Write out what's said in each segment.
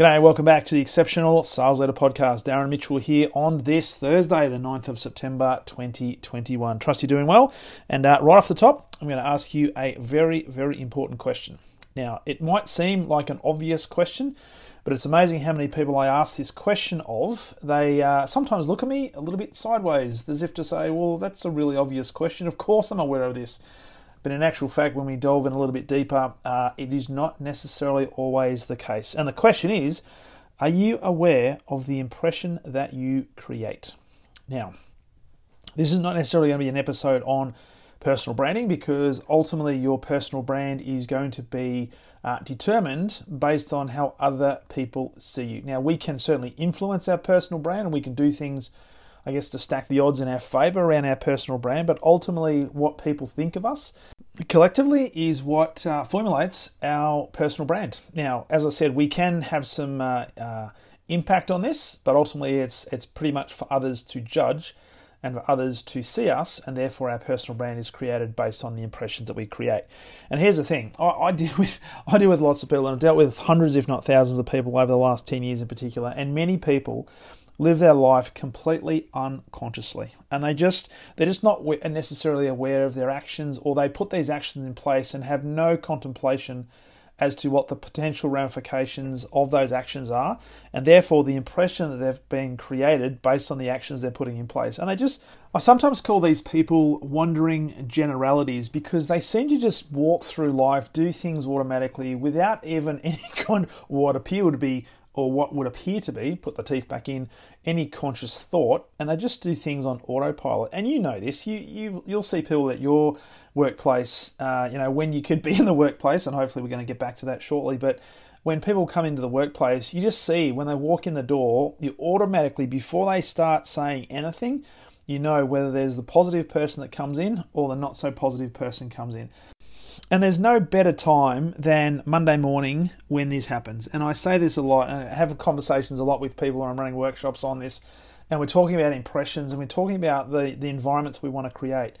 G'day, welcome back to the Exceptional Sales Leader Podcast. Darren Mitchell here on this Thursday, the 9th of September 2021. Trust you're doing well. And uh, right off the top, I'm going to ask you a very, very important question. Now, it might seem like an obvious question, but it's amazing how many people I ask this question of. They uh, sometimes look at me a little bit sideways, as if to say, well, that's a really obvious question. Of course, I'm aware of this. But in actual fact, when we delve in a little bit deeper, uh, it is not necessarily always the case. And the question is are you aware of the impression that you create? Now, this is not necessarily going to be an episode on personal branding because ultimately your personal brand is going to be uh, determined based on how other people see you. Now, we can certainly influence our personal brand and we can do things I guess, to stack the odds in our favour around our personal brand, but ultimately what people think of us collectively is what uh, formulates our personal brand. Now, as I said, we can have some uh, uh, impact on this, but ultimately it's it's pretty much for others to judge and for others to see us, and therefore our personal brand is created based on the impressions that we create. And here's the thing: I, I deal with I deal with lots of people, and I've dealt with hundreds, if not thousands, of people over the last ten years in particular, and many people live their life completely unconsciously. And they just they're just not necessarily aware of their actions or they put these actions in place and have no contemplation as to what the potential ramifications of those actions are and therefore the impression that they've been created based on the actions they're putting in place. And they just i sometimes call these people wandering generalities because they seem to just walk through life do things automatically without even any kind of what appear to be or what would appear to be, put the teeth back in, any conscious thought, and they just do things on autopilot. And you know this. You you you'll see people at your workplace. Uh, you know when you could be in the workplace, and hopefully we're going to get back to that shortly. But when people come into the workplace, you just see when they walk in the door, you automatically before they start saying anything, you know whether there's the positive person that comes in or the not so positive person comes in. And there's no better time than Monday morning when this happens. And I say this a lot, and I have conversations a lot with people when I'm running workshops on this. And we're talking about impressions, and we're talking about the, the environments we want to create.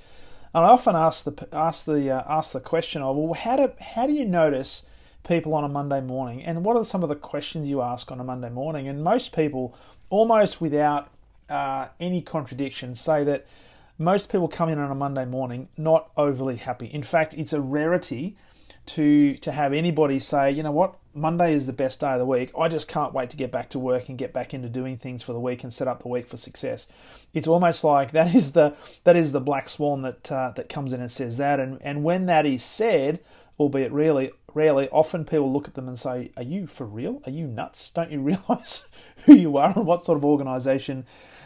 And I often ask the ask the uh, ask the question of, well, how do how do you notice people on a Monday morning, and what are some of the questions you ask on a Monday morning? And most people, almost without uh, any contradiction, say that most people come in on a Monday morning not overly happy. In fact, it's a rarity to to have anybody say, you know what, Monday is the best day of the week. I just can't wait to get back to work and get back into doing things for the week and set up the week for success. It's almost like that is the that is the black swan that uh, that comes in and says that. And and when that is said, albeit rarely, rarely, often people look at them and say, "Are you for real? Are you nuts? Don't you realise who you are and what sort of organisation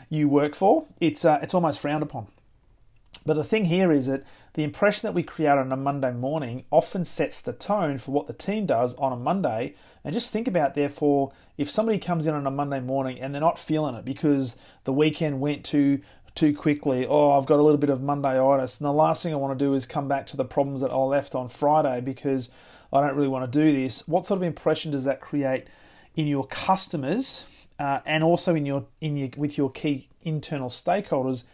you work for?" It's uh, it's almost frowned upon. But the thing here is that the impression that we create on a Monday morning often sets the tone for what the team does on a Monday. And just think about, therefore, if somebody comes in on a Monday morning and they're not feeling it because the weekend went too too quickly, oh, I've got a little bit of Mondayitis, and the last thing I want to do is come back to the problems that I left on Friday because I don't really want to do this. What sort of impression does that create in your customers uh, and also in your in your with your key internal stakeholders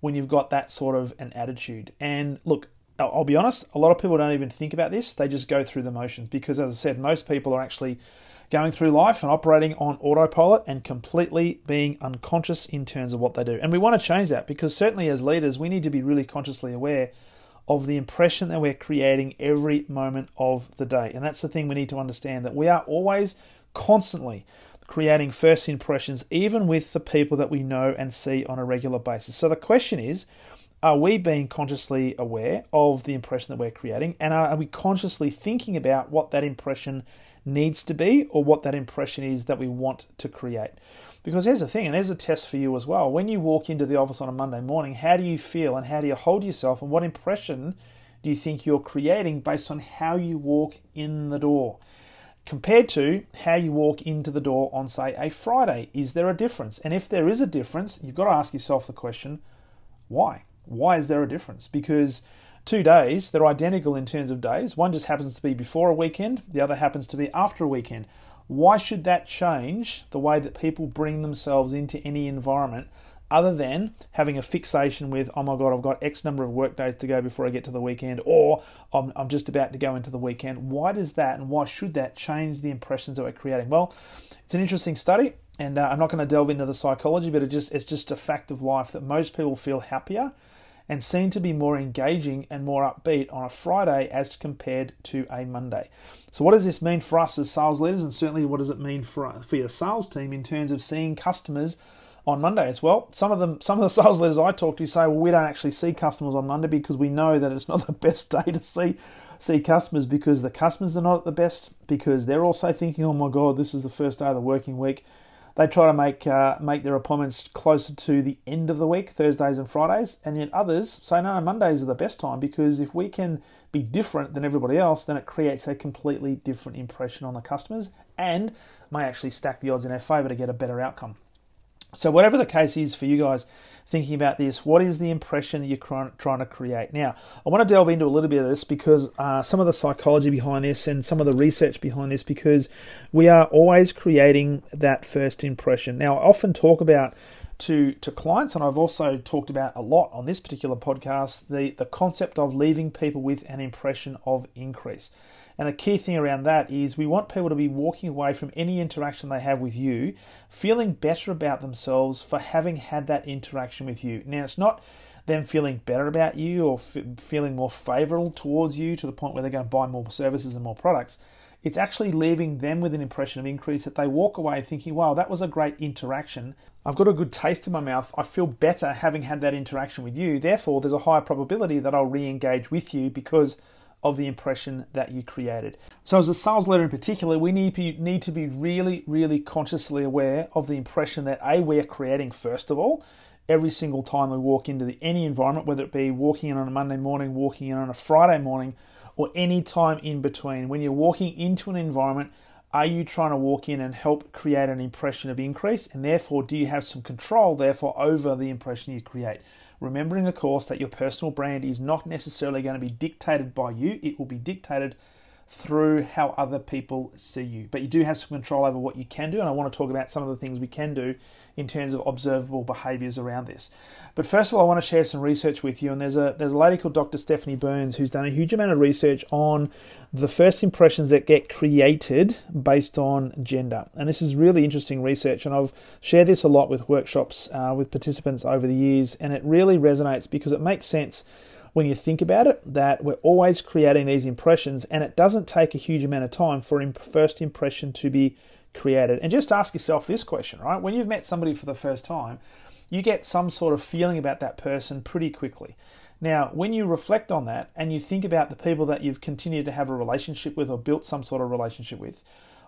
when you've got that sort of an attitude. And look, I'll be honest, a lot of people don't even think about this. They just go through the motions because, as I said, most people are actually going through life and operating on autopilot and completely being unconscious in terms of what they do. And we want to change that because, certainly, as leaders, we need to be really consciously aware of the impression that we're creating every moment of the day. And that's the thing we need to understand that we are always constantly creating first impressions, even with the people that we know and see on a regular basis. So the question is, are we being consciously aware of the impression that we're creating? And are, we consciously thinking about what that impression needs to be or what that impression is that we want to create? Because here's the thing, and there's a test for you as well. When you walk into the office on a Monday morning, how do you feel and how do you hold yourself and what impression do you think you're creating based on how you walk in the door? Compared to how you walk into the door on, say, a Friday. Is there a difference? And if there is a difference, you've got to ask yourself the question Why? Why is there a difference? Because two days, they're identical in terms of days. One just happens to be before a weekend, the other happens to be after a weekend. Why should that change the way that people bring themselves into any environment other than having a fixation with, oh my God, I've got X number of work days to go before I get to the weekend, or I'm, I'm just about to go into the weekend? Why does that and why should that change the impressions that we're creating? Well, it's an interesting study, and uh, I'm not going to delve into the psychology, but it just it's just a fact of life that most people feel happier and seem to be more engaging and more upbeat on a Friday as compared to a Monday. So, what does this mean for us as sales leaders, and certainly what does it mean for for your sales team in terms of seeing customers on Monday as Well, some of them, some of the sales leaders I talk to say, well, we don't actually see customers on Monday because we know that it's not the best day to see see customers because the customers are not at the best because they're also thinking, oh my god, this is the first day of the working week. They try to make uh, make their appointments closer to the end of the week, Thursdays and Fridays, and yet others say no, Mondays are the best time because if we can be different than everybody else, then it creates a completely different impression on the customers and may actually stack the odds in our favour to get a better outcome. So whatever the case is for you guys, thinking about this, what is the impression that you're trying to create? Now, I want to delve into a little bit of this because uh, some of the psychology behind this and some of the research behind this, because we are always creating that first impression. Now, I often talk about to, to clients, and I've also talked about a lot on this particular podcast the, the concept of leaving people with an impression of increase. And the key thing around that is we want people to be walking away from any interaction they have with you feeling better about themselves for having had that interaction with you. Now, it's not them feeling better about you or f- feeling more favorable towards you to the point where they're going to buy more services and more products. It's actually leaving them with an impression of increase that they walk away thinking, wow, that was a great interaction. I've got a good taste in my mouth. I feel better having had that interaction with you. Therefore, there's a higher probability that I'll re engage with you because of the impression that you created. So, as a sales leader in particular, we need, need to be really, really consciously aware of the impression that A, we're creating first of all, every single time we walk into the, any environment, whether it be walking in on a Monday morning, walking in on a Friday morning, or any time in between. When you're walking into an environment, are you trying to walk in and help create an impression of increase? And therefore, do you have some control, therefore, over the impression you create? Remembering, of course, that your personal brand is not necessarily going to be dictated by you, it will be dictated through how other people see you. But you do have some control over what you can do, and I want to talk about some of the things we can do in terms of observable behaviors around this. But first of all, I want to share some research with you. And there's a there's a lady called Dr. Stephanie Burns who's done a huge amount of research on the first impressions that get created based on gender. And this is really interesting research. And I've shared this a lot with workshops uh, with participants over the years, and it really resonates because it makes sense when you think about it that we're always creating these impressions and it doesn't take a huge amount of time for a first impression to be created. And just ask yourself this question, right? When you've met somebody for the first time, you get some sort of feeling about that person pretty quickly. Now, when you reflect on that and you think about the people that you've continued to have a relationship with or built some sort of relationship with,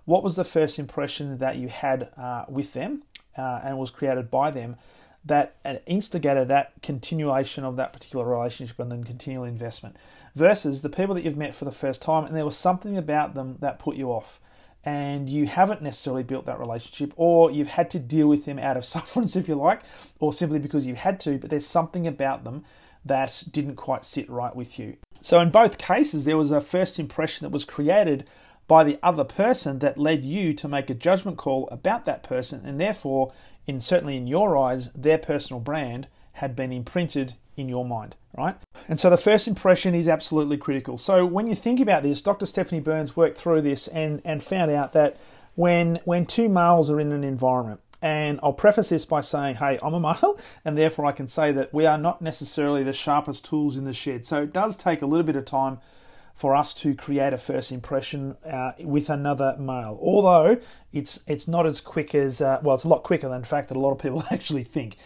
what was the first impression that you had uh, with them uh, and was created by them that instigated that continuation of that particular relationship and then continual investment versus the people that you've met for the first time and there was something about them that put you off and you haven't necessarily built that relationship, or you've had to deal with them out of sufferance, if you like, or simply because you've had to, but there's something about them that didn't quite sit right with you. So, in both cases, there was a first impression that was created by the other person that led you to make a judgment call about that person, and therefore, in certainly in your eyes, their personal brand had been imprinted in your mind, right? And so the first impression is absolutely critical. So when you think about this, Dr. Stephanie Burns worked through this and, and found out that when when two males are in an environment, and I'll preface this by saying, hey, I'm a male, and therefore I can say that we are not necessarily the sharpest tools in the shed. So it does take a little bit of time for us to create a first impression uh, with another male. Although it's it's not as quick as uh, well, it's a lot quicker than in fact that a lot of people actually think.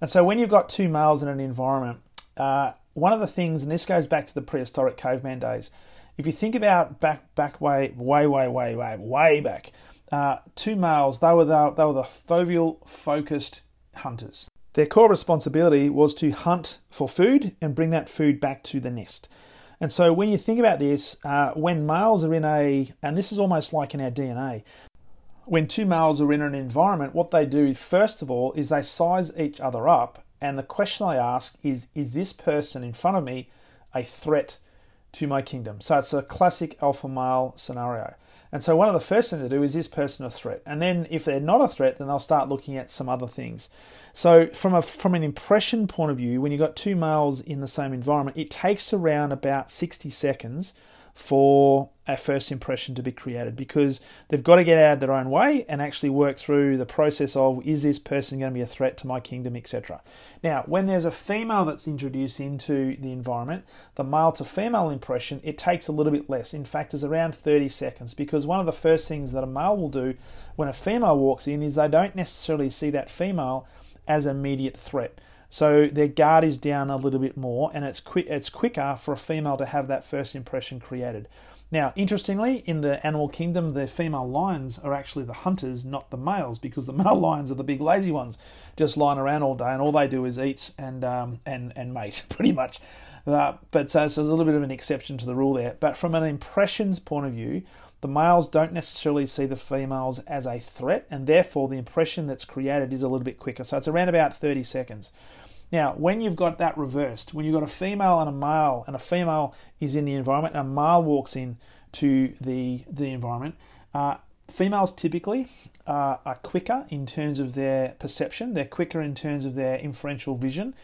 And so when you've got two males in an environment, uh, one of the things, and this goes back to the prehistoric caveman days, if you think about back back way way way way way way back, uh, two males they were the, they were the foveal focused hunters. Their core responsibility was to hunt for food and bring that food back to the nest. And so when you think about this, uh, when males are in a, and this is almost like in our DNA, when two males are in an environment, what they do first of all is they size each other up And the question I ask is Is this person in front of me a threat to my kingdom? So it's a classic alpha male scenario. And so one of the first things to do is is this person a threat? And then if they're not a threat, then they'll start looking at some other things. So from a from an impression point of view, when you've got two males in the same environment, it takes around about 60 seconds for a first impression to be created because they've got to get out of their own way and actually work through the process of is this person going to be a threat to my kingdom, etc. Now, when there's a female that's introduced into the environment, the male to female impression, it takes a little bit less. In fact, it's around 30 seconds because one of the first things that a male will do when a female walks in is they don't necessarily see that female as an immediate threat. So their guard is down a little bit more, and it's quick. It's quicker for a female to have that first impression created. Now, interestingly, in the animal kingdom, the female lions are actually the hunters, not the males, because the male lions are the big lazy ones, just lying around all day, and all they do is eat and um, and and mate, pretty much. Uh, but so there's a little bit of an exception to the rule there. But from an impressions point of view, the males don't necessarily see the females as a threat, and therefore the impression that's created is a little bit quicker. So it's around about 30 seconds. Now, when you've got that reversed, when you've got a female and a male, and a female is in the environment, and a male walks in to the the environment, uh, females typically uh, are quicker in terms of their perception. They're quicker in terms of their inferential vision.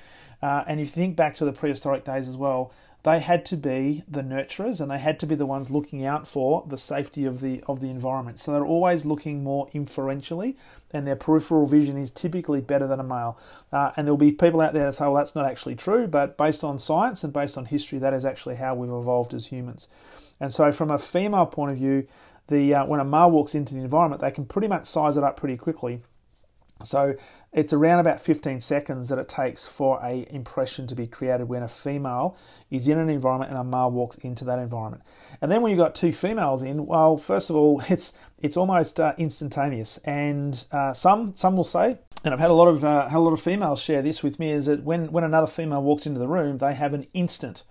Uh, and if you think back to the prehistoric days as well, they had to be the nurturers and they had to be the ones looking out for the safety of the of the environment. So they're always looking more inferentially, and their peripheral vision is typically better than a male. Uh, and there'll be people out there that say, "Well, that's not actually true," but based on science and based on history, that is actually how we've evolved as humans. And so, from a female point of view, the uh, when a male walks into the environment, they can pretty much size it up pretty quickly so it's around about 15 seconds that it takes for a impression to be created when a female is in an environment and a male walks into that environment. And then when you've got two females in, well, first of all, it's it's almost uh, instantaneous. And uh, some some will say, and I've had a lot of uh, had a lot of females share this with me, is that when when another female walks into the room, they have an instant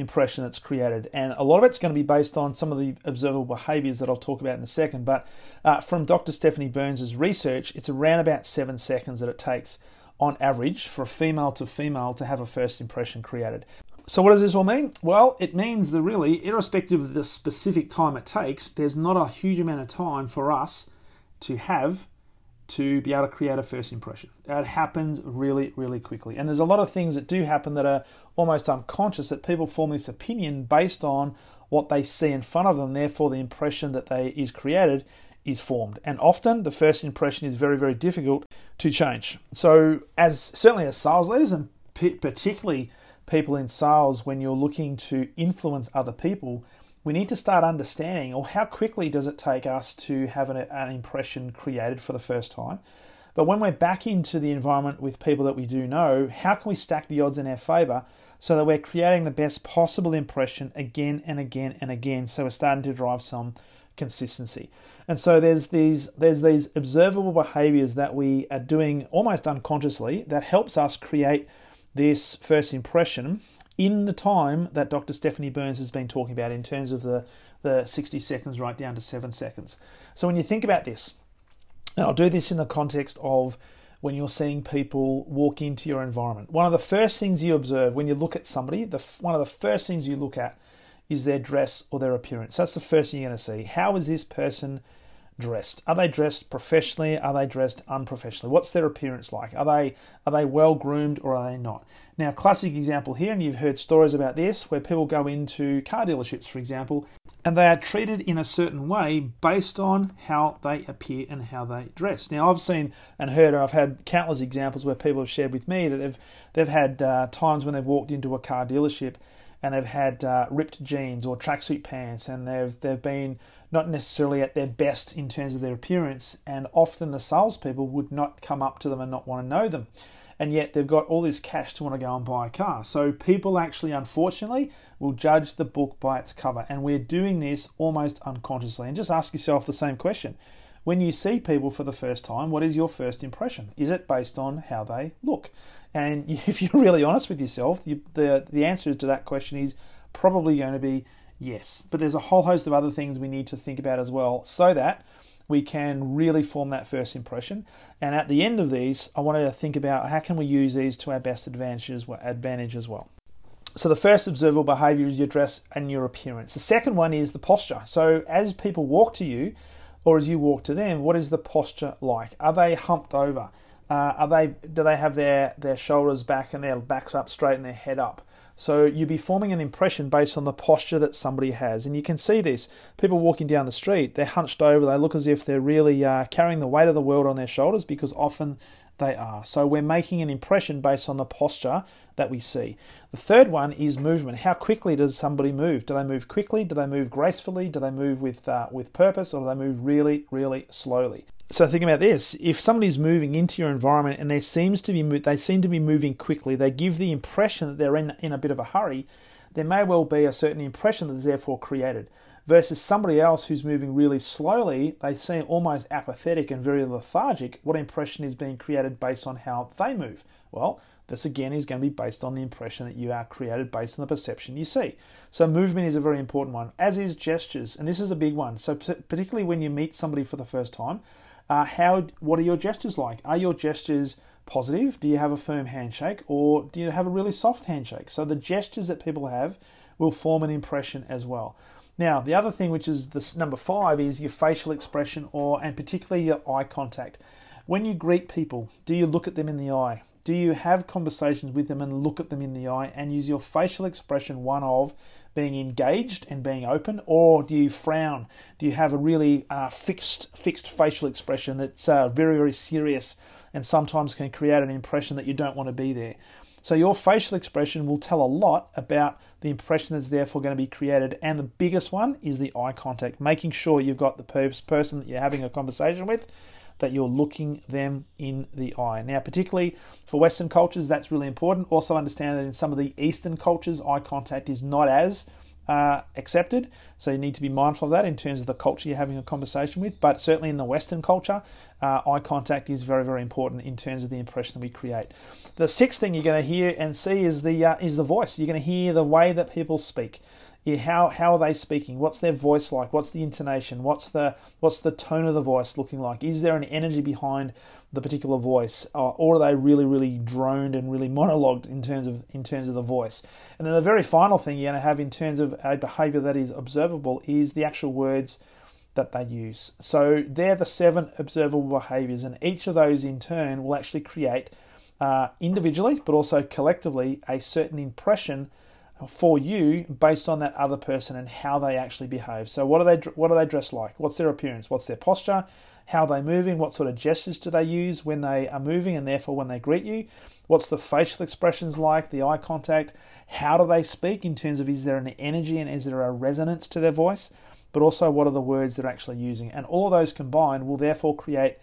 impression that's created. And a lot of it's going to be based on some of the observable behaviors that I'll talk about in a second. But uh, from Dr. Stephanie Burns' research, it's around about seven seconds that it takes on average for a female to female to have a first impression created. So, what does this all mean? Well, it means that really, irrespective of the specific time it takes, there's not a huge amount of time for us to have to be able to create a first impression. It happens really, really quickly. And there's a lot of things that do happen that are almost unconscious that people form this opinion based on what they see in front of them. Therefore, the impression that they is created is formed. And often the first impression is very, very difficult to change. So, as certainly as sales leaders, and particularly people in sales, when you're looking to influence other people, we need to start understanding, or how quickly does it take us to have an, an, impression created for the first time? But when we're back into the environment with people that we do know, how can we stack the odds in our favor so that we're creating the best possible impression again and again and again? So we're starting to drive some consistency. And so there's these there's these observable behaviors that we are doing almost unconsciously that helps us create this first impression in the time that Dr. Stephanie Burns has been talking about in terms of the, the 60 seconds right down to seven seconds. So when you think about this, and I'll do this in the context of when you're seeing people walk into your environment. One of the first things you observe when you look at somebody, the, one of the first things you look at is their dress or their appearance. That's the first thing you're going to see. How is this person dressed? Are they dressed professionally? Are they dressed unprofessionally? What's their appearance like? Are they are they well groomed or are they not? Now, classic example here, and you've heard stories about this, where people go into car dealerships, for example, and they are treated in a certain way based on how they appear and how they dress. Now, I've seen and heard, I've had countless examples where people have shared with me that they've they've had uh, times when they've walked into a car dealership and they've had uh, ripped jeans or tracksuit pants, and they've they've been not necessarily at their best in terms of their appearance, and often the salespeople would not come up to them and not want to know them. And yet they've got all this cash to want to go and buy a car. So people actually, unfortunately, will judge the book by its cover. And we're doing this almost unconsciously. And just ask yourself the same question. When you see people for the first time, what is your first impression? Is it based on how they look? And if you're really honest with yourself, you, the, the answer to that question is probably going to be Yes, but there's a whole host of other things we need to think about as well so that we can really form that first impression. And at the end of these, I wanted to think about how can we use these to our best advantage as well. So the first observable behavior is your dress and your appearance. The second one is the posture. So as people walk to you, or as you walk to them, what is the posture like? Are they humped over? Uh, are they do they have their their shoulders back and their backs up straight and their head up? So you'd be forming an impression based on the posture that somebody has. And you can see this. People walking down the street, they're hunched over, they look as if they're really uh, carrying the weight of the world on their shoulders because often they are. So we're making an impression based on the posture that we see. The third one is movement. How quickly does somebody move? Do they move quickly? Do they move gracefully? Do they move with uh, with purpose, or do they move really, really slowly? So think about this: if somebody's moving into your environment and there seems to be they seem to be moving quickly, they give the impression that they're in in a bit of a hurry. There may well be a certain impression that is therefore created. Versus somebody else who's moving really slowly, they seem almost apathetic and very lethargic. What impression is being created based on how they move? Well, this again is going to be based on the impression that you are created based on the perception you see. So, movement is a very important one, as is gestures, and this is a big one. So, particularly when you meet somebody for the first time, uh, how what are your gestures like? Are your gestures positive? Do you have a firm handshake or do you have a really soft handshake? So the gestures that people have will form an impression as well. Now, the other thing, which is this number five, is your facial expression or and particularly your eye contact. When you greet people, do you look at them in the eye? Do you have conversations with them and look at them in the eye and use your facial expression one of being engaged and being open, or do you frown? Do you have a really uh, fixed fixed facial expression that's uh, very very serious and sometimes can create an impression that you don't want to be there? So your facial expression will tell a lot about the impression that's therefore going to be created. And the biggest one is the eye contact, making sure you've got the person that you're having a conversation with that you're looking them in the eye. Now, particularly for Western cultures, that's really important. Also, understand that in some of the Eastern cultures, eye contact is not as uh, accepted. So you need to be mindful of that in terms of the culture you're having a conversation with. But certainly in the Western culture, uh, eye contact is very, very important in terms of the impression that we create. The sixth thing you're going to hear and see is the uh, is the voice. You're going to hear the way that people speak how how are they speaking? What's their voice like? What's the intonation? What's the what's the tone of the voice looking like? Is there an energy behind the particular voice, uh, or are they really really droned and really monologued in terms of in terms of the voice? And then the very final thing you're going to have in terms of a behaviour that is observable is the actual words that they use. So they're the seven observable behaviours, and each of those in turn will actually create uh, individually, but also collectively, a certain impression for you based on that other person and how they actually behave. So what are they what are they dressed like? What's their appearance? What's their posture? How are they moving? What sort of gestures do they use when they are moving and therefore when they greet you? What's the facial expressions like? The eye contact? How do they speak in terms of is there an energy and is there a resonance to their voice? But also what are the words they're actually using? And all of those combined will therefore create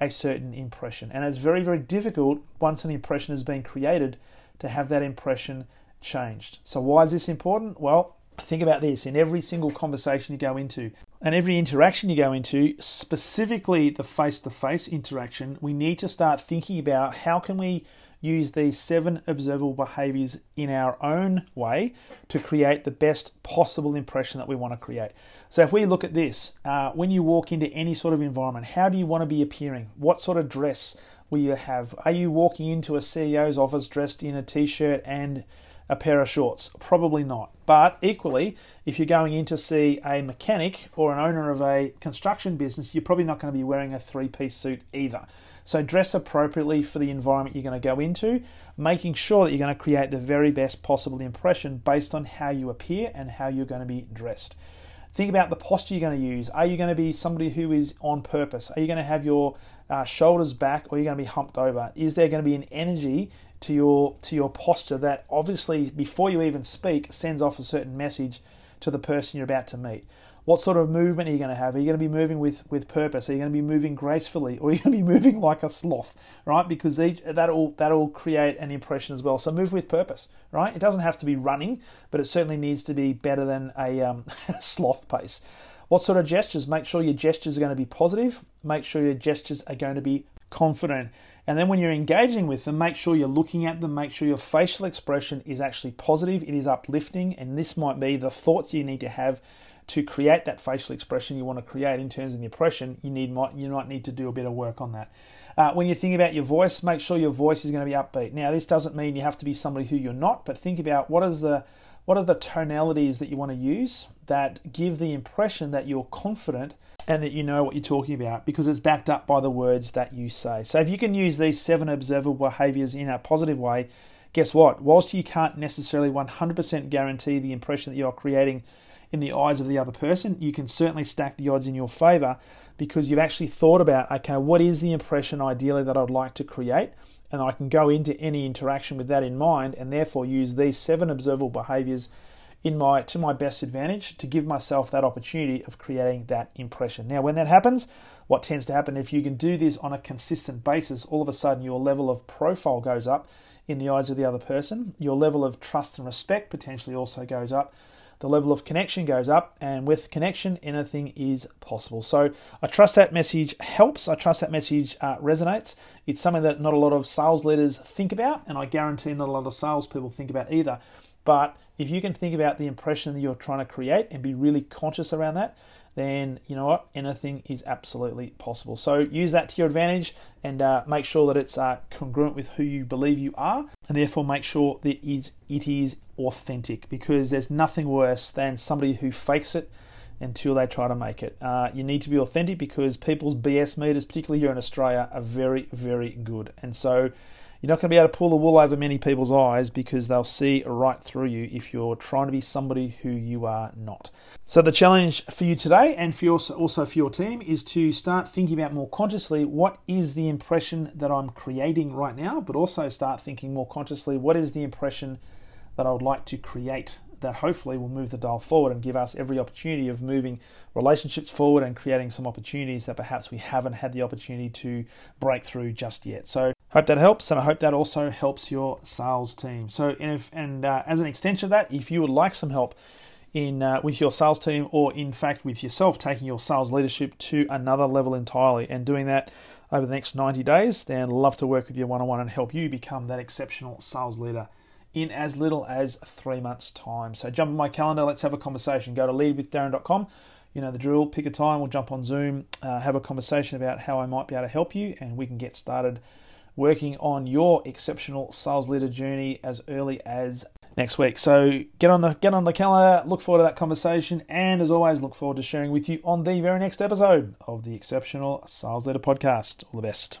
a certain impression. And it's very, very difficult once an impression has been created to have that impression changed. So, why is this important? Well, think about this in every single conversation you go into and every interaction you go into, specifically the face to face interaction, we need to start thinking about how can we use these seven observable behaviors in our own way to create the best possible impression that we want to create. So, if we look at this, uh, when you walk into any sort of environment, how do you want to be appearing? What sort of dress will you have? Are you walking into a CEO's office dressed in a t shirt and a pair of shorts? Probably not. But equally, if you're going in to see a mechanic or an owner of a construction business, you're probably not going to be wearing a three piece suit either. So dress appropriately for the environment you're going to go into, making sure that you're going to create the very best possible impression based on how you appear and how you're going to be dressed. Think about the posture you're going to use. Are you going to be somebody who is on purpose? Are you going to have your uh, shoulders back or you're you going to be humped over? Is there going to be an energy to your to your posture that obviously before you even speak sends off a certain message to the person you're about to meet. What sort of movement are you going to have? Are you going to be moving with, with purpose? Are you going to be moving gracefully, or are you going to be moving like a sloth? Right, because each, that'll that'll create an impression as well. So move with purpose. Right, it doesn't have to be running, but it certainly needs to be better than a um, sloth pace. What sort of gestures? Make sure your gestures are going to be positive. Make sure your gestures are going to be confident. And then when you're engaging with them, make sure you're looking at them, make sure your facial expression is actually positive, it is uplifting, and this might be the thoughts you need to have to create that facial expression you want to create in terms of the impression, you need might you might need to do a bit of work on that. Uh, when you think about your voice, make sure your voice is going to be upbeat. Now, this doesn't mean you have to be somebody who you're not, but think about what is the what are the tonalities that you want to use that give the impression that you're confident and that you know what you're talking about because it's backed up by the words that you say. So if you can use these seven observable behaviors in a positive way, guess what? Whilst you can't necessarily 100% guarantee the impression that you're creating in the eyes of the other person, you can certainly stack the odds in your favor because you've actually thought about, okay, what is the impression ideally that I'd like to create? And I can go into any interaction with that in mind and therefore use these seven observable behaviors in my to my best advantage to give myself that opportunity of creating that impression. Now, when that happens, what tends to happen if you can do this on a consistent basis, all of a sudden your level of profile goes up in the eyes of the other person. Your level of trust and respect potentially also goes up. The level of connection goes up, and with connection, anything is possible. So, I trust that message helps. I trust that message uh, resonates. It's something that not a lot of sales leaders think about, and I guarantee not a lot of salespeople think about either. But if you can think about the impression that you're trying to create and be really conscious around that, then you know what? Anything is absolutely possible. So use that to your advantage and uh, make sure that it's uh, congruent with who you believe you are, and therefore make sure that it is, it is authentic because there's nothing worse than somebody who fakes it until they try to make it. Uh, you need to be authentic because people's BS meters, particularly here in Australia, are very, very good. And so you're not going to be able to pull the wool over many people's eyes because they'll see right through you if you're trying to be somebody who you are not. So, the challenge for you today and for your, also for your team is to start thinking about more consciously what is the impression that I'm creating right now, but also start thinking more consciously what is the impression that I would like to create that hopefully will move the dial forward and give us every opportunity of moving relationships forward and creating some opportunities that perhaps we haven't had the opportunity to break through just yet. So Hope that helps, and I hope that also helps your sales team. So, and, if, and uh, as an extension of that, if you would like some help in uh, with your sales team, or in fact with yourself, taking your sales leadership to another level entirely, and doing that over the next 90 days, then love to work with you one on one and help you become that exceptional sales leader in as little as three months' time. So, jump on my calendar, let's have a conversation. Go to leadwithdarren.com you know the drill. Pick a time, we'll jump on Zoom, uh, have a conversation about how I might be able to help you, and we can get started working on your exceptional sales leader journey as early as next week. So get on the get on the calendar, look forward to that conversation, and as always, look forward to sharing with you on the very next episode of the Exceptional Sales Leader Podcast. All the best.